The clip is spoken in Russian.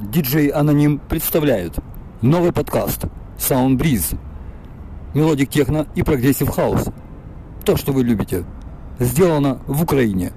диджей Аноним представляют новый подкаст Sound Breeze. Melodic techno и progressive house. То, что вы любите. Сделано в Украине.